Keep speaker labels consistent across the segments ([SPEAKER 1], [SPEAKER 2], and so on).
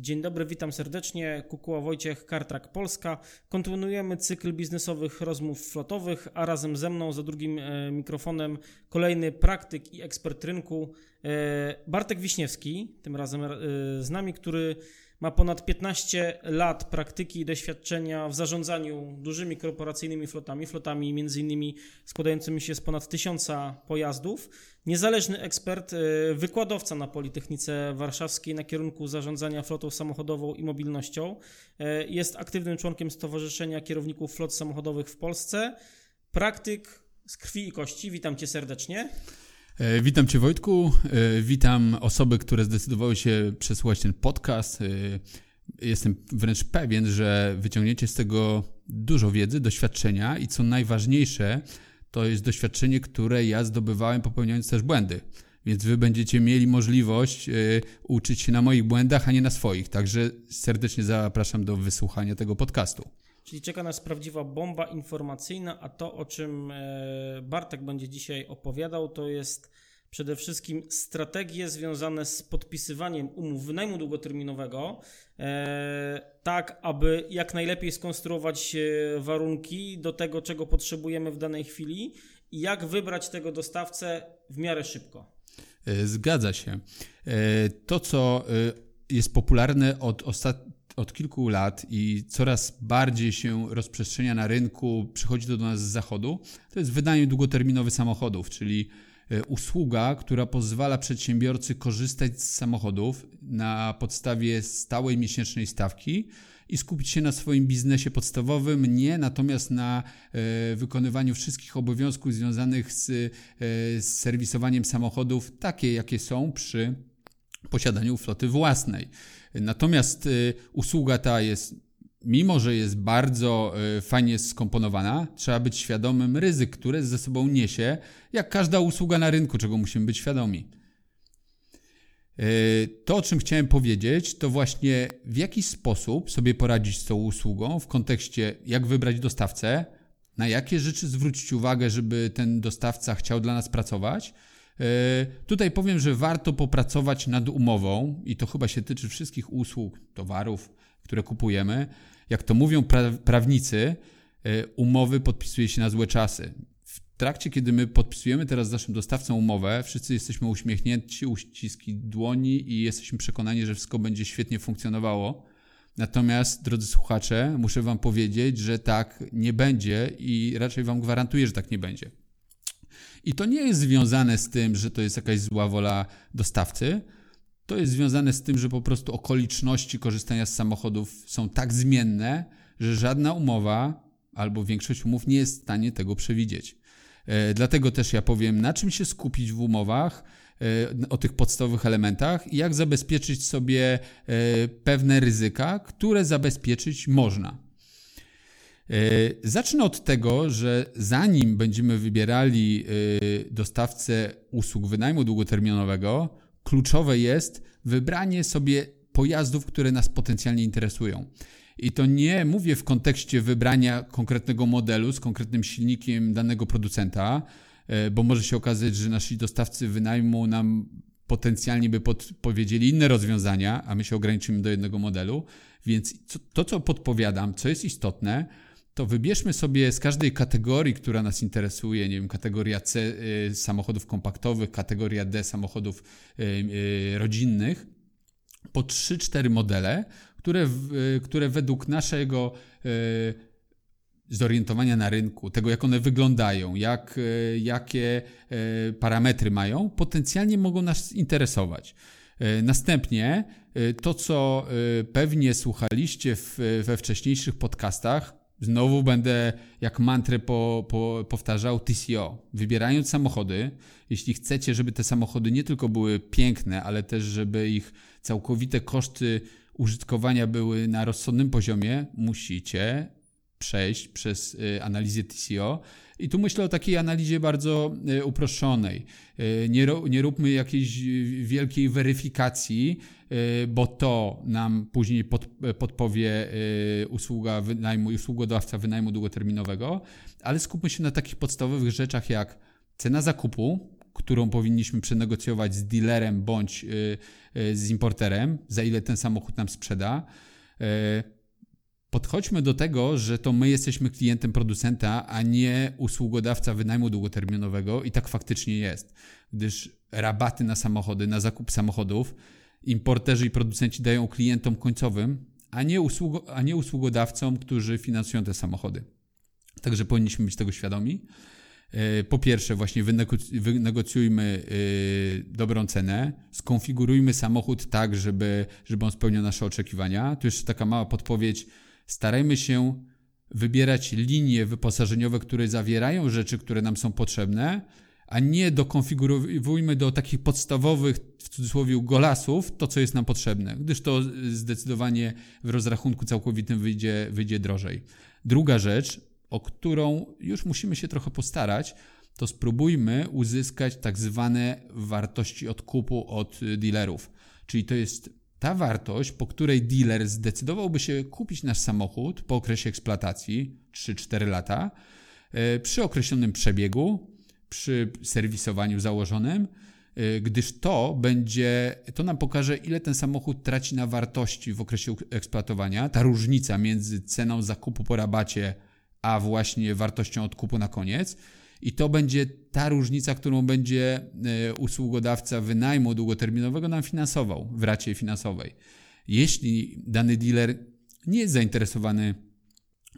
[SPEAKER 1] Dzień dobry, witam serdecznie. Kukuła Wojciech, Kartrak Polska. Kontynuujemy cykl biznesowych rozmów flotowych, a razem ze mną za drugim e, mikrofonem kolejny praktyk i ekspert rynku e, Bartek Wiśniewski, tym razem e, z nami, który ma ponad 15 lat praktyki i doświadczenia w zarządzaniu dużymi korporacyjnymi flotami, flotami innymi składającymi się z ponad tysiąca pojazdów. Niezależny ekspert, y, wykładowca na Politechnice Warszawskiej na kierunku zarządzania flotą samochodową i mobilnością. Y, jest aktywnym członkiem Stowarzyszenia Kierowników Flot Samochodowych w Polsce. Praktyk z krwi i kości. Witam cię serdecznie.
[SPEAKER 2] E, witam Cię Wojtku, e, witam osoby, które zdecydowały się przesłuchać ten podcast. E, jestem wręcz pewien, że wyciągniecie z tego dużo wiedzy, doświadczenia i co najważniejsze, to jest doświadczenie, które ja zdobywałem popełniając też błędy. Więc Wy będziecie mieli możliwość uczyć się na moich błędach, a nie na swoich. Także serdecznie zapraszam do wysłuchania tego podcastu.
[SPEAKER 1] Czyli czeka nas prawdziwa bomba informacyjna, a to, o czym e, Bartek będzie dzisiaj opowiadał, to jest przede wszystkim strategie związane z podpisywaniem umów wynajmu długoterminowego, e, tak aby jak najlepiej skonstruować e, warunki do tego, czego potrzebujemy w danej chwili i jak wybrać tego dostawcę w miarę szybko.
[SPEAKER 2] Zgadza się. To, co jest popularne od ostatnich od kilku lat i coraz bardziej się rozprzestrzenia na rynku, przychodzi to do nas z zachodu, to jest wydanie długoterminowych samochodów, czyli e, usługa, która pozwala przedsiębiorcy korzystać z samochodów na podstawie stałej miesięcznej stawki i skupić się na swoim biznesie podstawowym, nie natomiast na e, wykonywaniu wszystkich obowiązków związanych z, e, z serwisowaniem samochodów, takie jakie są przy posiadaniu floty własnej. Natomiast y, usługa ta jest, mimo że jest bardzo y, fajnie skomponowana, trzeba być świadomym ryzyk, które ze sobą niesie, jak każda usługa na rynku, czego musimy być świadomi. Y, to, o czym chciałem powiedzieć, to właśnie w jaki sposób sobie poradzić z tą usługą w kontekście, jak wybrać dostawcę, na jakie rzeczy zwrócić uwagę, żeby ten dostawca chciał dla nas pracować tutaj powiem, że warto popracować nad umową i to chyba się tyczy wszystkich usług, towarów, które kupujemy. Jak to mówią pra prawnicy, e, umowy podpisuje się na złe czasy. W trakcie, kiedy my podpisujemy teraz z naszym dostawcą umowę, wszyscy jesteśmy uśmiechnięci, uściski dłoni i jesteśmy przekonani, że wszystko będzie świetnie funkcjonowało. Natomiast, drodzy słuchacze, muszę Wam powiedzieć, że tak nie będzie i raczej Wam gwarantuję, że tak nie będzie. I to nie jest związane z tym, że to jest jakaś zła wola dostawcy. To jest związane z tym, że po prostu okoliczności korzystania z samochodów są tak zmienne, że żadna umowa albo większość umów nie jest w stanie tego przewidzieć. E, dlatego też ja powiem, na czym się skupić w umowach, e, o tych podstawowych elementach i jak zabezpieczyć sobie e, pewne ryzyka, które zabezpieczyć można. E, zacznę od tego, że zanim będziemy wybierali e, dostawcę usług wynajmu długoterminowego, kluczowe jest wybranie sobie pojazdów, które nas potencjalnie interesują. I to nie mówię w kontekście wybrania konkretnego modelu z konkretnym silnikiem danego producenta, e, bo może się okazać, że nasi dostawcy wynajmu nam potencjalnie by podpowiedzieli inne rozwiązania, a my się ograniczymy do jednego modelu. Więc to, co podpowiadam, co jest istotne, to wybierzmy sobie z każdej kategorii, która nas interesuje, nie wiem, kategoria C y, samochodów kompaktowych, kategoria D samochodów y, y, rodzinnych, po 3-4 modele, które, które według naszego zorientowania na rynku, tego jak one wyglądają, jak, jakie parametry mają, potencjalnie mogą nas interesować. Następnie to, co pewnie słuchaliście w, we wcześniejszych podcastach, Znowu będę jak mantrę po, po, powtarzał TCO. Wybierając samochody, jeśli chcecie, żeby te samochody nie tylko były piękne, ale też, żeby ich całkowite koszty użytkowania były na rozsądnym poziomie, musicie przejść przez y, analizę TCO. I tu myślę o takiej analizie bardzo y, uproszczonej. Y, nie, nie róbmy jakiejś wielkiej weryfikacji, bo to nam później pod, podpowie usługa wynajmu, usługodawca wynajmu długoterminowego, ale skupmy się na takich podstawowych rzeczach jak cena zakupu, którą powinniśmy przenegocjować z dealerem bądź z importerem, za ile ten samochód nam sprzeda podchodźmy do tego, że to my jesteśmy klientem producenta, a nie usługodawca wynajmu długoterminowego i tak faktycznie jest, gdyż rabaty na samochody, na zakup samochodów importerzy i producenci dają klientom końcowym, a nie, usługo, a nie usługodawcom, którzy finansują te samochody. Także powinniśmy być tego świadomi. E, po pierwsze, właśnie wynegocjujmy e, dobrą cenę, skonfigurujmy samochód tak, żeby, żeby on spełniał nasze oczekiwania. Tu jeszcze taka mała podpowiedź Starajmy się wybierać linie wyposażeniowe, które zawierają rzeczy, które nam są potrzebne, a nie dokonfigurujmy do takich podstawowych, w cudzysłowie, golasów to, co jest nam potrzebne, gdyż to zdecydowanie w rozrachunku całkowitym wyjdzie, wyjdzie drożej. Druga rzecz, o którą już musimy się trochę postarać, to spróbujmy uzyskać tak zwane wartości odkupu od dealerów. Czyli to jest ta wartość, po której dealer zdecydowałby się kupić nasz samochód po okresie eksploatacji 3-4 lata, e, przy określonym przebiegu, przy serwisowaniu założonym, e, gdyż to będzie, to nam pokaże, ile ten samochód traci na wartości w okresie eksploatowania. Ta różnica między ceną zakupu po rabacie, a właśnie wartością odkupu na koniec i to będzie ta różnica, którą będzie e, usługodawca wynajmu długoterminowego nam finansował w racie finansowej. Jeśli dany dealer nie jest zainteresowany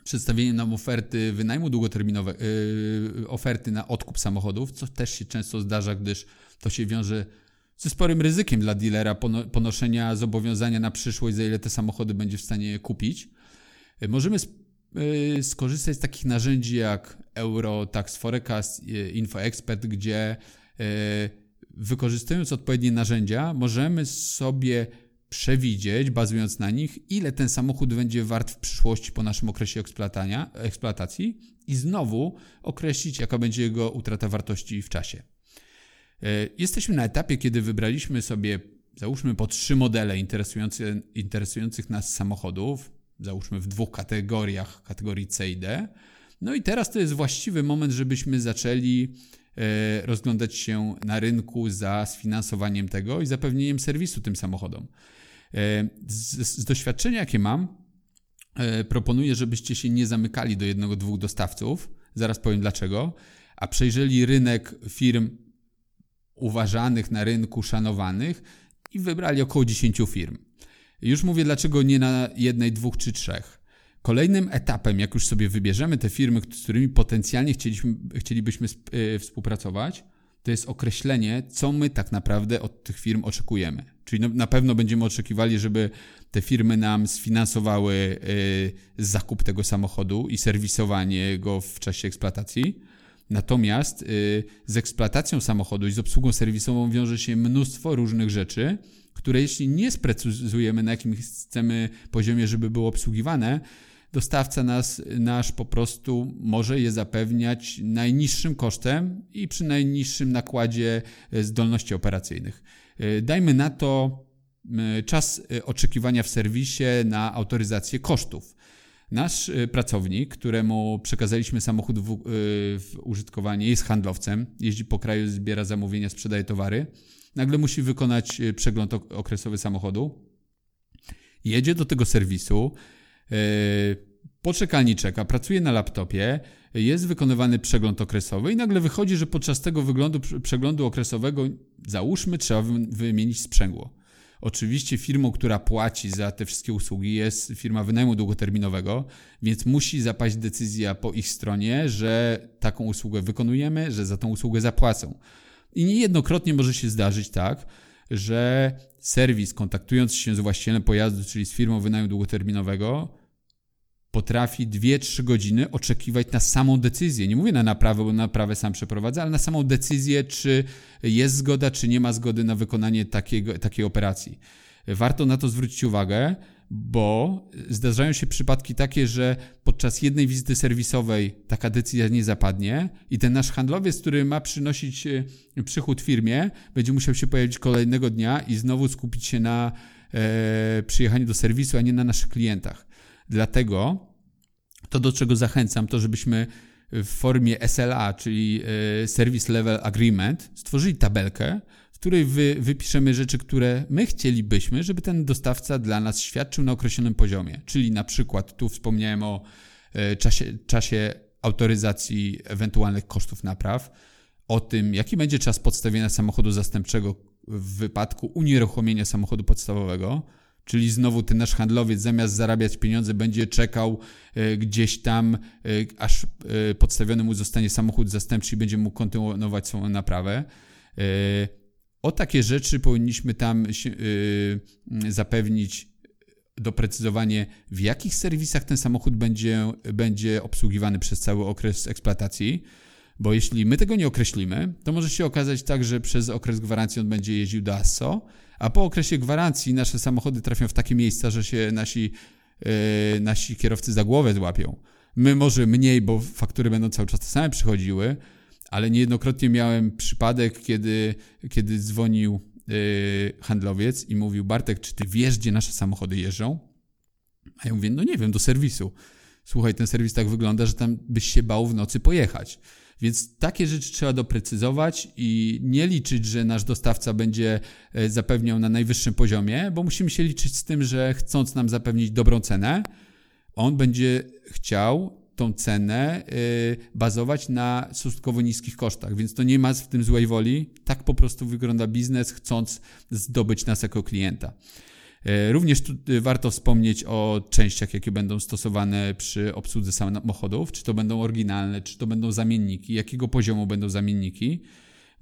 [SPEAKER 2] przedstawieniem nam oferty wynajmu długoterminowego, yy, oferty na odkup samochodów, co też się często zdarza, gdyż to się wiąże ze sporym ryzykiem dla dealera ponoszenia zobowiązania na przyszłość, za ile te samochody będzie w stanie kupić. Możemy Y, skorzystać z takich narzędzi jak Euro Tax Forecast, y, InfoExpert, gdzie y, wykorzystując odpowiednie narzędzia, możemy sobie przewidzieć, bazując na nich, ile ten samochód będzie wart w przyszłości po naszym okresie eksploatacji i znowu określić, jaka będzie jego utrata wartości w czasie. Jesteśmy na etapie, kiedy wybraliśmy sobie, załóżmy, po trzy modele interesujących nas samochodów, załóżmy w dwóch kategoriach, kategorii C i D. No i teraz to jest właściwy moment, żebyśmy zaczęli e, rozglądać się na rynku za sfinansowaniem tego i zapewnieniem serwisu tym samochodom. E, z, z doświadczenia, jakie mam, e, proponuję, żebyście się nie zamykali do jednego, dwóch dostawców. Zaraz powiem dlaczego. A przejrzeli rynek firm uważanych na rynku, szanowanych i wybrali około 10 firm. Już mówię, dlaczego nie na jednej, dwóch czy trzech. Kolejnym etapem, jak już sobie wybierzemy te firmy, z którymi potencjalnie chcielibyśmy yy, współpracować, to jest określenie, co my tak naprawdę od tych firm oczekujemy. Czyli no, na pewno będziemy oczekiwali, żeby te firmy nam sfinansowały yy, zakup tego samochodu i serwisowanie go w czasie eksploatacji. Natomiast yy, z eksploatacją samochodu i z obsługą serwisową wiąże się mnóstwo różnych rzeczy, które jeśli nie sprecyzujemy na jakim chcemy poziomie, żeby było obsługiwane, dostawca nas, nasz po prostu może je zapewniać najniższym kosztem i przy najniższym nakładzie e, zdolności operacyjnych. E, dajmy na to e, czas oczekiwania w serwisie na autoryzację kosztów. Nasz pracownik, któremu przekazaliśmy samochód w, w użytkowanie, jest handlowcem, jeździ po kraju, zbiera zamówienia, sprzedaje towary nagle musi wykonać e, przegląd okresowy samochodu. Jedzie do tego serwisu, yy, poczekalni czeka, pracuje na laptopie, jest wykonywany przegląd okresowy i nagle wychodzi, że podczas tego wyglądu, przeglądu okresowego, załóżmy, trzeba wymienić sprzęgło. Oczywiście firmą, która płaci za te wszystkie usługi jest firma wynajmu długoterminowego, więc musi zapaść decyzja po ich stronie, że taką usługę wykonujemy, że za tą usługę zapłacą. I niejednokrotnie może się zdarzyć tak, że serwis, kontaktując się z właścicielem pojazdu, czyli z firmą wynajmu długoterminowego, potrafi 2-3 godziny oczekiwać na samą decyzję. Nie mówię na naprawę, bo naprawę sam przeprowadzę, ale na samą decyzję, czy jest zgoda, czy nie ma zgody na wykonanie takiego, takiej operacji. Warto na to zwrócić uwagę, bo zdarzają się przypadki takie, że podczas jednej wizyty serwisowej taka decyzja nie zapadnie i ten nasz handlowiec, który ma przynosić e, przychód firmie, będzie musiał się pojawić kolejnego dnia i znowu skupić się na e, przyjechaniu do serwisu, a nie na naszych klientach. Dlatego to, do czego zachęcam, to żebyśmy w formie SLA, czyli e, Service Level Agreement, stworzyli tabelkę, której wy, wypiszemy rzeczy, które my chcielibyśmy, żeby ten dostawca dla nas świadczył na określonym poziomie. Czyli na przykład tu wspomniałem o e, czasie, czasie autoryzacji ewentualnych kosztów napraw, o tym, jaki będzie czas podstawienia samochodu zastępczego w wypadku unieruchomienia samochodu podstawowego, Czyli znowu ten nasz handlowiec zamiast zarabiać pieniądze będzie czekał e, gdzieś tam, e, aż e, podstawiony mu zostanie samochód zastępczy i będzie mógł kontynuować swoją naprawę. O takie rzeczy powinniśmy tam zapewnić doprecyzowanie, w jakich serwisach ten samochód będzie, będzie obsługiwany przez cały okres eksploatacji. Bo jeśli my tego nie określimy, to może się okazać tak, że przez okres gwarancji on będzie jeździł do ASSO, a po okresie gwarancji nasze samochody trafią w takie miejsca, że się nasi, yy, nasi kierowcy za głowę złapią. My może mniej, bo faktury będą cały czas te same przychodziły, ale niejednokrotnie miałem przypadek, kiedy, kiedy dzwonił yy, handlowiec i mówił: Bartek, czy ty wiesz, gdzie nasze samochody jeżdżą? A ja mówię: No nie wiem, do serwisu. Słuchaj, ten serwis tak wygląda, że tam byś się bał w nocy pojechać. Więc takie rzeczy trzeba doprecyzować i nie liczyć, że nasz dostawca będzie e, zapewniał na najwyższym poziomie, bo musimy się liczyć z tym, że chcąc nam zapewnić dobrą cenę, on będzie chciał tą cenę e, bazować na stosunkowo niskich kosztach, więc to nie ma w tym złej woli. Tak po prostu wygląda biznes, chcąc zdobyć nas jako klienta. E, również tu e, warto wspomnieć o częściach, jakie będą stosowane przy obsłudze samochodów, czy to będą oryginalne, czy to będą zamienniki, jakiego poziomu będą zamienniki,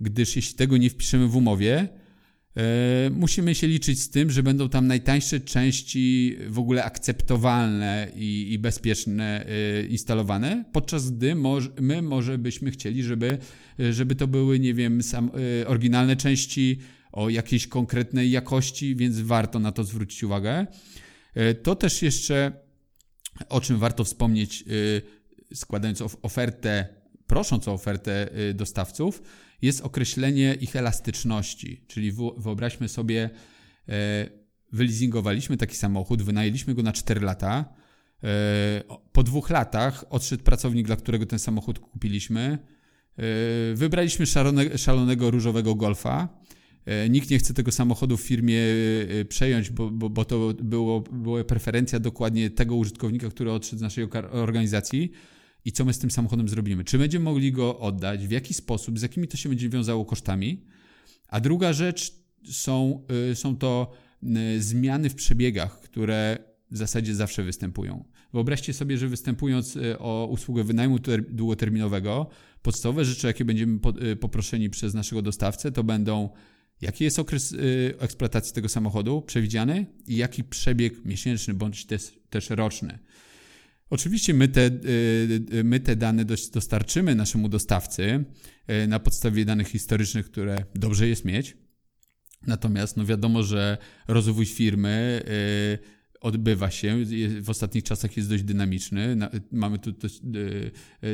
[SPEAKER 2] gdyż jeśli tego nie wpiszemy w umowie, musimy się liczyć z tym, że będą tam najtańsze części w ogóle akceptowalne i, i bezpieczne instalowane, podczas gdy my może byśmy chcieli, żeby, żeby to były, nie wiem, sam, oryginalne części o jakiejś konkretnej jakości, więc warto na to zwrócić uwagę. E, to też jeszcze, o czym warto wspomnieć, e, składając ofertę, prosząc o ofertę e, dostawców, jest określenie ich elastyczności. Czyli wyobraźmy sobie, wylizingowaliśmy taki samochód, wynajęliśmy go na 4 lata. Po dwóch latach odszedł pracownik, dla którego ten samochód kupiliśmy. Wybraliśmy szalonego różowego golfa E, nikt nie chce tego samochodu w firmie e, e, przejąć, bo, bo, bo to było, była preferencja dokładnie tego użytkownika, który odszedł z naszej organizacji. I co my z tym samochodem zrobimy? Czy będziemy mogli go oddać? W jaki sposób? Z jakimi to się będzie wiązało kosztami? A druga rzecz są, są to zmiany w przebiegach, które w zasadzie zawsze występują. Wyobraźcie sobie, że występując o usługę wynajmu długoterminowego, podstawowe rzeczy, jakie będziemy poproszeni przez naszego dostawcę, to będą Jaki jest okres y, eksploatacji tego samochodu przewidziany i jaki przebieg miesięczny bądź też, też roczny? Oczywiście my te, y, y, my te dane dostarczymy naszemu dostawcy na podstawie danych historycznych, które dobrze jest mieć. Natomiast no wiadomo, że rozwój firmy odbywa się, w ostatnich czasach jest dość dynamiczny. Mamy tu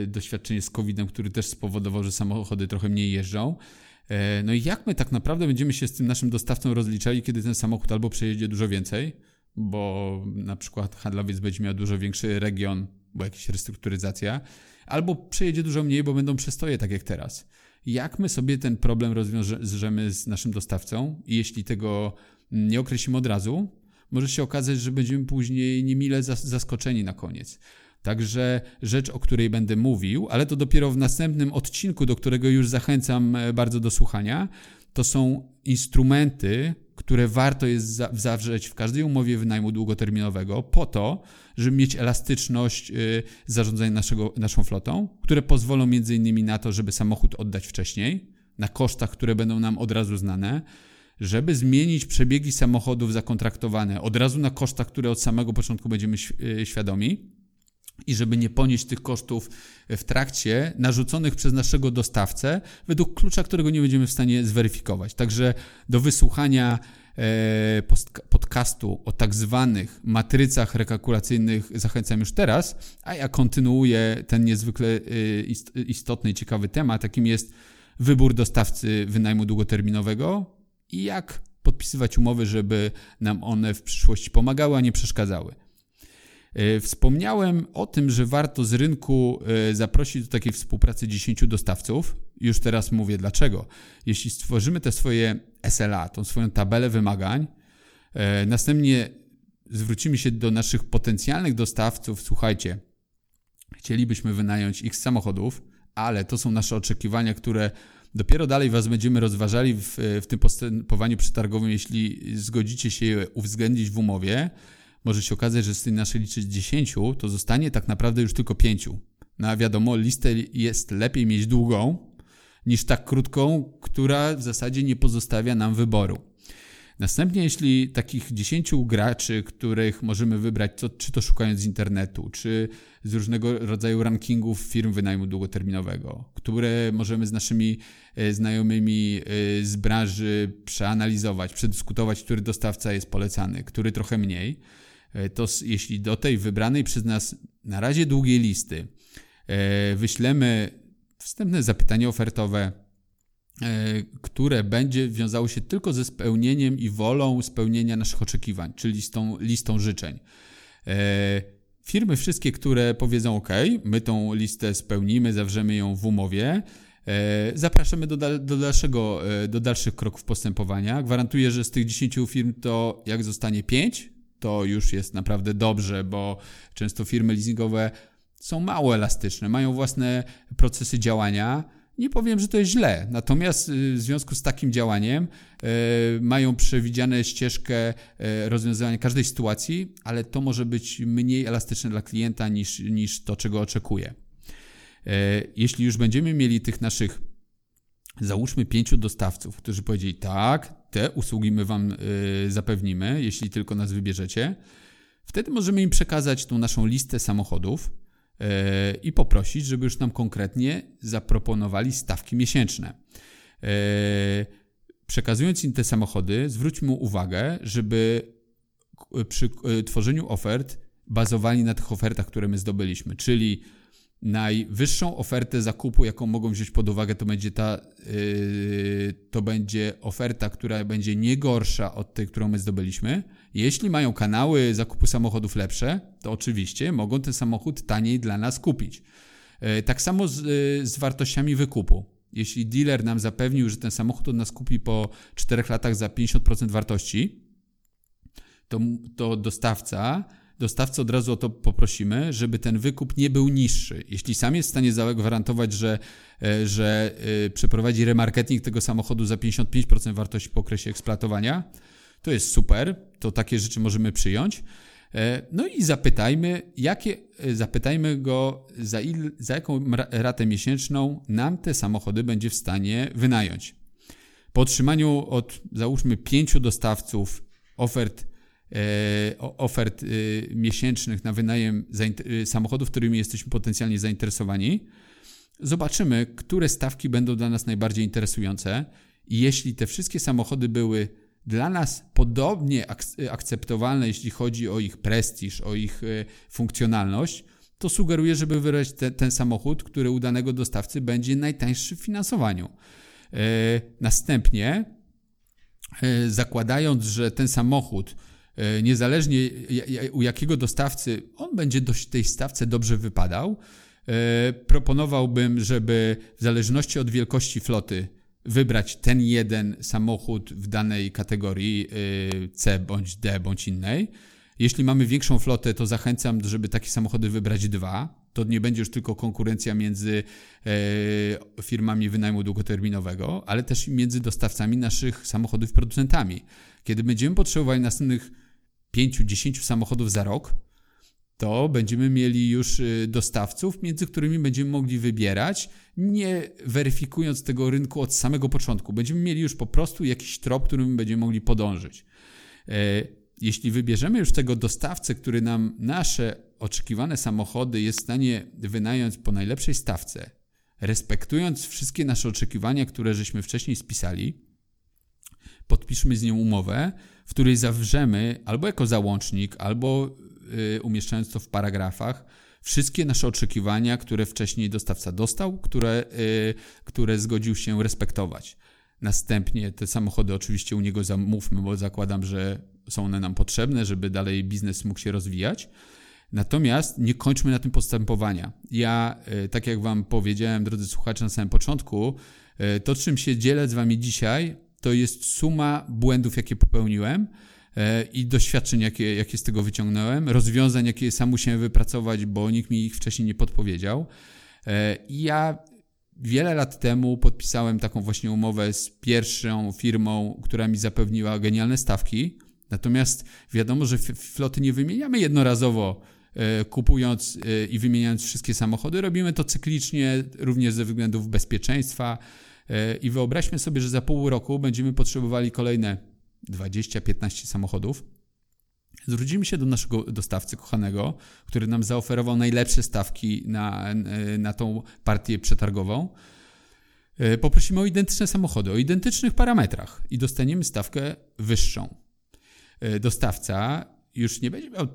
[SPEAKER 2] doświadczenie z COVID-em, który też spowodował, że samochody trochę mniej jeżdżą. No i jak my tak naprawdę będziemy się z tym naszym dostawcą rozliczali, kiedy ten samochód albo przejedzie dużo więcej, bo na przykład handlowiec będzie miał dużo większy region, bo jakaś restrukturyzacja, albo przejedzie dużo mniej, bo będą przestoje tak jak teraz. Jak my sobie ten problem rozwiążemy z naszym dostawcą i jeśli tego nie określimy od razu, może się okazać, że będziemy później niemile zaskoczeni na koniec. Także rzecz, o której będę mówił, ale to dopiero w następnym odcinku, do którego już zachęcam e, bardzo do słuchania, to są instrumenty, które warto jest zawrzeć w każdej umowie wynajmu długoterminowego po to, żeby mieć elastyczność e, zarządzania naszego, naszą flotą, które pozwolą innymi na to, żeby samochód oddać wcześniej, na kosztach, które będą nam od razu znane, żeby zmienić przebiegi samochodów zakontraktowane od razu na kosztach, które od samego początku będziemy e, świadomi i żeby nie ponieść tych kosztów w trakcie narzuconych przez naszego dostawcę według klucza, którego nie będziemy w stanie zweryfikować. Także do wysłuchania e, podcastu o tak zwanych matrycach rekalkulacyjnych zachęcam już teraz, a ja kontynuuję ten niezwykle e, istotny i ciekawy temat, jakim jest wybór dostawcy wynajmu długoterminowego i jak podpisywać umowy, żeby nam one w przyszłości pomagały, a nie przeszkadzały. E, wspomniałem o tym, że warto z rynku e, zaprosić do takiej współpracy 10 dostawców. Już teraz mówię dlaczego. Jeśli stworzymy te swoje SLA, tą swoją tabelę wymagań, e, następnie zwrócimy się do naszych potencjalnych dostawców, słuchajcie, chcielibyśmy wynająć x samochodów, ale to są nasze oczekiwania, które dopiero dalej Was będziemy rozważali w, w tym postępowaniu przetargowym, jeśli zgodzicie się je uwzględnić w umowie może się okazać, że z tej naszej liczy 10, to zostanie tak naprawdę już tylko 5. No a wiadomo, listę jest lepiej mieć długą niż tak krótką, która w zasadzie nie pozostawia nam wyboru. Następnie, jeśli takich 10 graczy, których możemy wybrać, to, czy to szukając z internetu, czy z różnego rodzaju rankingów firm wynajmu długoterminowego, które możemy z naszymi e, znajomymi e, z branży przeanalizować, przedyskutować, który dostawca jest polecany, który trochę mniej to jeśli do tej wybranej przez nas na razie długiej listy e, wyślemy wstępne zapytanie ofertowe, e, które będzie wiązało się tylko ze spełnieniem i wolą spełnienia naszych oczekiwań, czyli z tą listą życzeń. Firmy wszystkie, które powiedzą OK, my tą listę spełnimy, zawrzemy ją w umowie, zapraszamy do, do, dalszego, do dalszych kroków postępowania. Gwarantuję, że z tych 10 firm to jak zostanie 5, to już jest naprawdę dobrze, bo często firmy leasingowe są mało elastyczne, mają własne procesy działania. Nie powiem, że to jest źle, natomiast y, w związku z takim działaniem y, mają przewidziane ścieżkę y, rozwiązywania każdej sytuacji, ale to może być mniej elastyczne dla klienta niż, niż to, czego oczekuje. Jeśli już będziemy mieli tych naszych załóżmy pięciu dostawców, którzy powiedzieli tak, te usługi my wam y, zapewnimy, jeśli tylko nas wybierzecie, wtedy możemy im przekazać tą naszą listę samochodów y, i poprosić, żeby już nam konkretnie zaproponowali stawki miesięczne. Y, przekazując im te samochody, zwróćmy uwagę, żeby przy tworzeniu ofert bazowali na tych ofertach, które my zdobyliśmy, czyli najwyższą ofertę zakupu, jaką mogą wziąć pod uwagę, to będzie ta, yy, to będzie oferta, która będzie nie gorsza od tej, którą my zdobyliśmy. Jeśli mają kanały zakupu samochodów lepsze, to oczywiście mogą ten samochód taniej dla nas kupić. Yy, tak samo z, yy, z wartościami wykupu. Jeśli dealer nam zapewnił, że ten samochód od nas kupi po 4 latach za 50% wartości, to, to dostawca dostawcę od razu o to poprosimy, żeby ten wykup nie był niższy. Jeśli sam jest w stanie zagwarantować, że, e, że e, przeprowadzi remarketing tego samochodu za 55% wartości po okresie eksploatowania, to jest super, to takie rzeczy możemy przyjąć. E, no i zapytajmy, jakie, zapytajmy go, za, il, za jaką ratę miesięczną nam te samochody będzie w stanie wynająć. Po otrzymaniu od załóżmy pięciu dostawców ofert ofert e, miesięcznych na wynajem e, samochodów, którymi jesteśmy potencjalnie zainteresowani. Zobaczymy, które stawki będą dla nas najbardziej interesujące. I jeśli te wszystkie samochody były dla nas podobnie akceptowalne, jeśli chodzi o ich prestiż, o ich funkcjonalność, to sugeruję, żeby wybrać te, ten samochód, który u danego dostawcy będzie najtańszy w finansowaniu. Następnie, zakładając, że ten samochód E, niezależnie u jakiego dostawcy on będzie do tej stawce dobrze wypadał, e, proponowałbym, żeby w zależności od wielkości floty wybrać ten jeden samochód w danej kategorii e, C bądź D bądź innej. Jeśli mamy większą flotę, to zachęcam, żeby takie samochody wybrać dwa. To nie będzie już tylko konkurencja między firmami wynajmu długoterminowego, ale też między dostawcami naszych samochodów producentami. Kiedy będziemy potrzebowali następnych 5-10 samochodów za rok, to będziemy mieli już y, dostawców, między którymi będziemy mogli wybierać, nie weryfikując tego rynku od samego początku. Będziemy mieli już po prostu jakiś trop, którym będziemy mogli podążyć. E, jeśli wybierzemy już tego dostawcę, który nam nasze oczekiwane samochody jest w stanie wynająć po najlepszej stawce, respektując wszystkie nasze oczekiwania, które żeśmy wcześniej spisali, podpiszmy z nią umowę, w której zawrzemy albo jako załącznik, albo y, umieszczając to w paragrafach, wszystkie nasze oczekiwania, które wcześniej dostawca dostał, które, y, które zgodził się respektować. Następnie te samochody oczywiście u niego zamówmy, bo zakładam, że są one nam potrzebne, żeby dalej biznes mógł się rozwijać. Natomiast nie kończmy na tym postępowania. Ja, tak jak Wam powiedziałem, drodzy słuchacze, na samym początku, to czym się dzielę z Wami dzisiaj, to jest suma błędów, jakie popełniłem i doświadczeń, jakie, jakie z tego wyciągnąłem, rozwiązań, jakie sam musiałem wypracować, bo nikt mi ich wcześniej nie podpowiedział. I ja wiele lat temu podpisałem taką właśnie umowę z pierwszą firmą, która mi zapewniła genialne stawki. Natomiast wiadomo, że floty nie wymieniamy jednorazowo, e, kupując e, i wymieniając wszystkie samochody. Robimy to cyklicznie, również ze względów bezpieczeństwa. E, I wyobraźmy sobie, że za pół roku będziemy potrzebowali kolejne 20-15 samochodów. Zwrócimy się do naszego dostawcy kochanego, który nam zaoferował najlepsze stawki na, na tą partię przetargową. E, poprosimy o identyczne samochody, o identycznych parametrach i dostaniemy stawkę wyższą. E, dostawca już nie będzie miał e,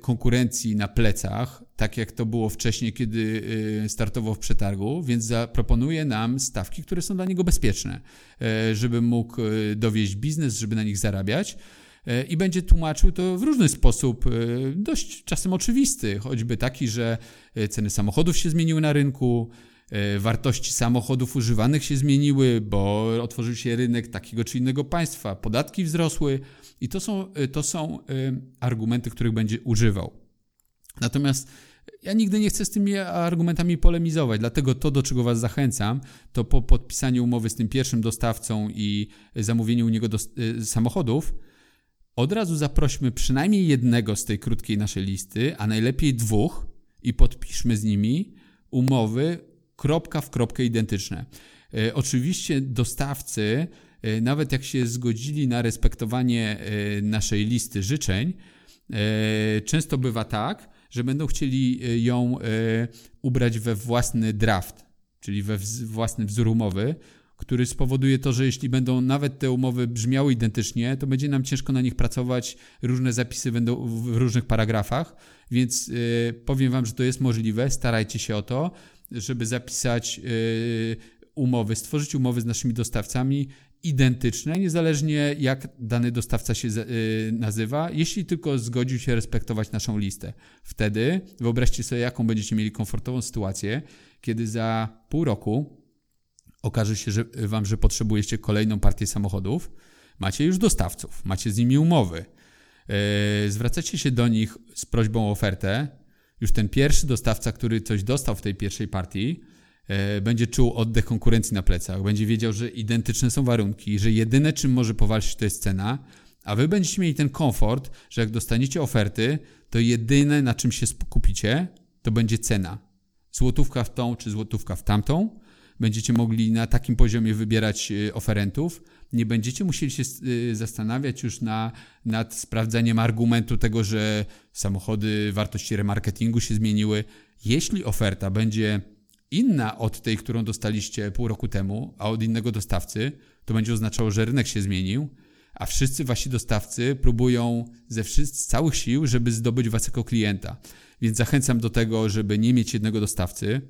[SPEAKER 2] konkurencji na plecach, tak jak to było wcześniej, kiedy startował w przetargu, więc zaproponuje nam stawki, które są dla niego bezpieczne, żeby mógł dowieść biznes, żeby na nich zarabiać. I będzie tłumaczył to w różny sposób, dość czasem oczywisty, choćby taki, że ceny samochodów się zmieniły na rynku, wartości samochodów używanych się zmieniły, bo otworzył się rynek takiego czy innego państwa, podatki wzrosły i to są, to są argumenty, których będzie używał. Natomiast ja nigdy nie chcę z tymi argumentami polemizować, dlatego to, do czego Was zachęcam, to po podpisaniu umowy z tym pierwszym dostawcą i zamówieniu u niego do, samochodów, od razu zaprośmy przynajmniej jednego z tej krótkiej naszej listy, a najlepiej dwóch i podpiszmy z nimi umowy kropka w kropkę identyczne. Oczywiście dostawcy, nawet jak się zgodzili na respektowanie e, naszej listy życzeń, często bywa tak, że będą chcieli ją ubrać we własny draft, czyli we własny wzór umowy, który spowoduje to, że jeśli będą nawet te umowy brzmiały identycznie, to będzie nam ciężko na nich pracować. Różne zapisy będą w różnych paragrafach, więc powiem Wam, że to jest możliwe. Starajcie się o to, żeby zapisać umowy, stworzyć umowy z naszymi dostawcami identyczne, niezależnie jak dany dostawca się yy, nazywa, jeśli tylko zgodził się respektować naszą listę. Wtedy wyobraźcie sobie, jaką będziecie mieli komfortową sytuację, kiedy za pół roku okaże się że wam, że potrzebujecie kolejną partię samochodów, macie już dostawców, macie z nimi umowy, yy, zwracacie się do nich z prośbą o ofertę, już ten pierwszy dostawca, który coś dostał w tej pierwszej partii, będzie czuł oddech konkurencji na plecach, będzie wiedział, że identyczne są warunki, że jedyne czym może powalczyć to jest cena, a wy będziecie mieli ten komfort, że jak dostaniecie oferty, to jedyne na czym się skupicie, to będzie cena. Złotówka w tą czy złotówka w tamtą, będziecie mogli na takim poziomie wybierać y, oferentów. Nie będziecie musieli się y, zastanawiać już na, nad sprawdzeniem argumentu tego, że samochody, wartości remarketingu się zmieniły. Jeśli oferta będzie inna od tej, którą dostaliście pół roku temu, a od innego dostawcy, to będzie oznaczało, że rynek się zmienił, a wszyscy wasi dostawcy próbują ze z całych sił, żeby zdobyć was jako klienta. Więc zachęcam do tego, żeby nie mieć jednego dostawcy,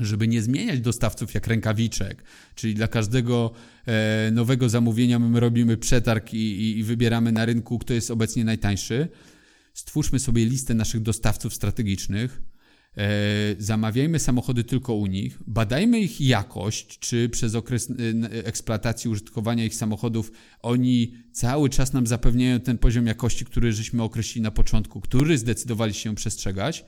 [SPEAKER 2] żeby nie zmieniać dostawców jak rękawiczek, czyli dla każdego e, nowego zamówienia my robimy przetarg i, i, wybieramy na rynku, kto jest obecnie najtańszy. Stwórzmy sobie listę naszych dostawców strategicznych, zamawiajmy samochody tylko u nich, badajmy ich jakość, czy przez okres e, eksploatacji, użytkowania ich samochodów oni cały czas nam zapewniają ten poziom jakości, który żeśmy określili na początku, który zdecydowali się przestrzegać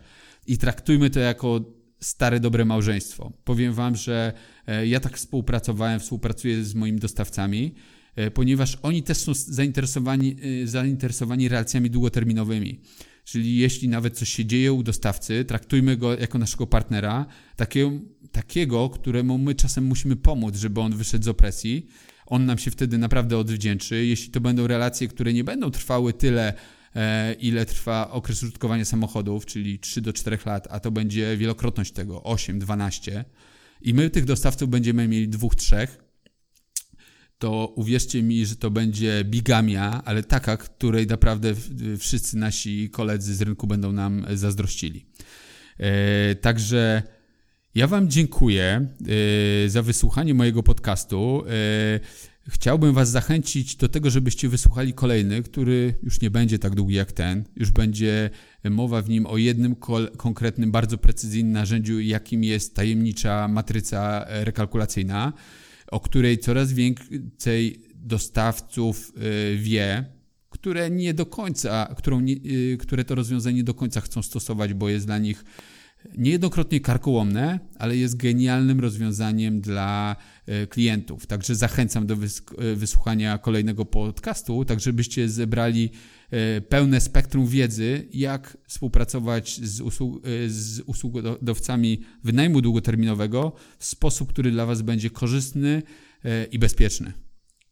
[SPEAKER 2] i traktujmy to jako stare, dobre małżeństwo. Powiem Wam, że e, ja tak współpracowałem, współpracuję z moimi dostawcami, e, ponieważ oni też są zainteresowani, e, zainteresowani relacjami długoterminowymi. Czyli jeśli nawet coś się dzieje u dostawcy, traktujmy go jako naszego partnera, takiego, takiego, któremu my czasem musimy pomóc, żeby on wyszedł z opresji. On nam się wtedy naprawdę odwdzięczy. Jeśli to będą relacje, które nie będą trwały tyle, E, ile trwa okres użytkowania samochodów, czyli 3 do 4 lat, a to będzie wielokrotność tego 8, 12 i my tych dostawców będziemy mieli dwóch, trzech, to uwierzcie mi, że to będzie bigamia, ale taka, której naprawdę wszyscy nasi koledzy z rynku będą nam zazdrościli. E, także ja Wam dziękuję e, za wysłuchanie mojego podcastu. chciałbym Was zachęcić do tego, żebyście wysłuchali kolejny, który już nie będzie tak długi jak ten. Już będzie mowa w nim o jednym konkretnym, bardzo precyzyjnym narzędziu, jakim jest tajemnicza matryca rekalkulacyjna, o której coraz więcej dostawców y, wie, które nie do końca, którą nie, y, które to rozwiązanie nie do końca chcą stosować, bo jest dla nich niejednokrotnie karkołomne, ale jest genialnym rozwiązaniem dla e, klientów. Także zachęcam do e, wysłuchania kolejnego podcastu, tak żebyście zebrali e, pełne spektrum wiedzy, jak współpracować z, usług, z usługodawcami wynajmu długoterminowego w sposób, który dla Was będzie korzystny i bezpieczny.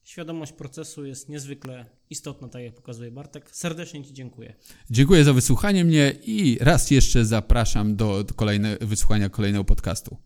[SPEAKER 1] Świadomość procesu jest niezwykle istotna, tak jak pokazuje Bartek. Serdecznie Ci dziękuję.
[SPEAKER 2] Dziękuję za wysłuchanie mnie i raz jeszcze zapraszam do kolejne, wysłuchania kolejnego podcastu.